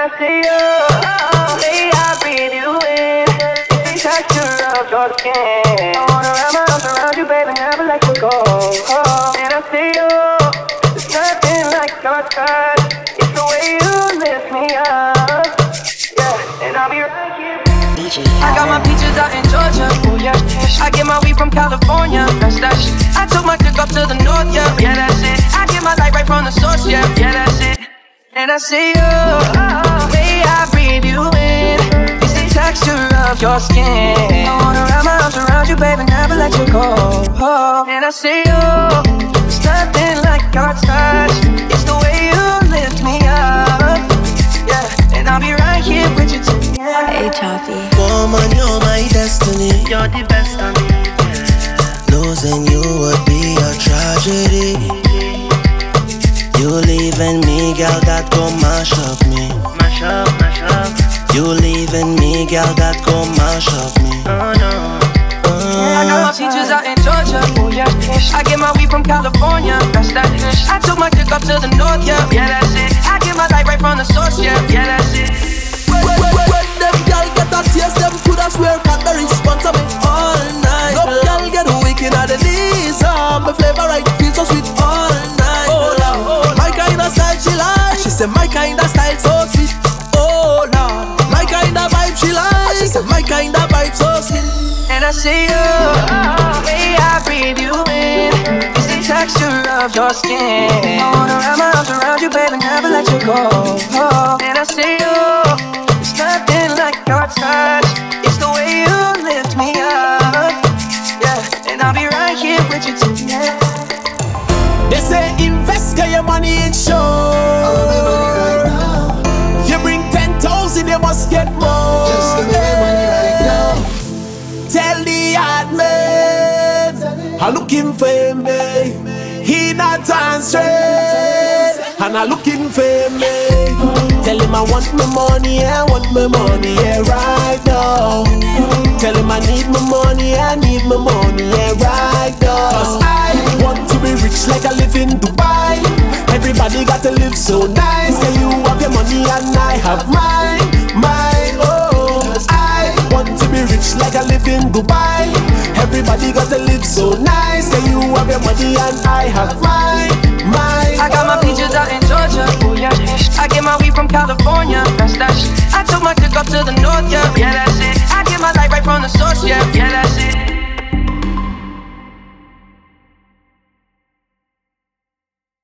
I see you, may I breathe you in. The texture of your skin. I wanna wrap my arms around you, baby, never let you go. Oh, and I see you, there's nothing like your touch. It's the way you lift me up. Yeah, and I'll be right here. I got my peaches out in Georgia. Oh yeah, I get my weed from California. that's that shit. I took my chick up to the north, yeah. Yeah, that's it. I get my light right from the source, yeah. Yeah, that's it. And I see you, may I breathe you in. It's the texture of your skin. I wanna wrap my arms around you, baby, never let you go. Oh, and I see you, there's nothing like our touch. It's the way you lift me up, yeah. And I'll be right here with you till the end. Hey, Choppy. Woman, you're my destiny. You're the best of me. Losing you would be a tragedy. You leaving me, girl, that go mash up me. Mash up, mash up. You leaving me, girl, that go mash up me. Oh no. I got my peaches out in Georgia. Oh yeah, I get my weed from California. that's that. I took my chick up to the north, yeah. Yeah, that's it. I get my light right from the source, yeah. Yeah, that's it. When, when, when, when them gal get a taste, them coulda swear Cadbury sponsor me all night. No gal get weak in the knees, um, my flavor right feels so sweet all night. Oh Lord, my kind of style she like. She said my kind of style so I see you, may I breathe you in. It's the texture of your skin. I wanna wrap my arms around you, baby, never let you go. And I see you, it's nothing like your touch. It's the way you lift me up, yeah. And I'll be right here with you the end. They say invest, your money in show. I'm looking for me. He not answering, and I'm looking for me. Tell him I want my money, I want my money, yeah, right now. Tell him I need my money, I need my money, yeah, right now. Cause I want to be rich like I live in Dubai. Everybody got to live so nice. Yeah, you have your money and I have mine, mine, oh. I want to be rich like I live in Dubai. Everybody got to live so nice. Yeah, you have your money and I have mine, mine. I got my peaches out in Georgia. Oh I get my weed from California. that's that shit. I took my chick up to the north, yeah.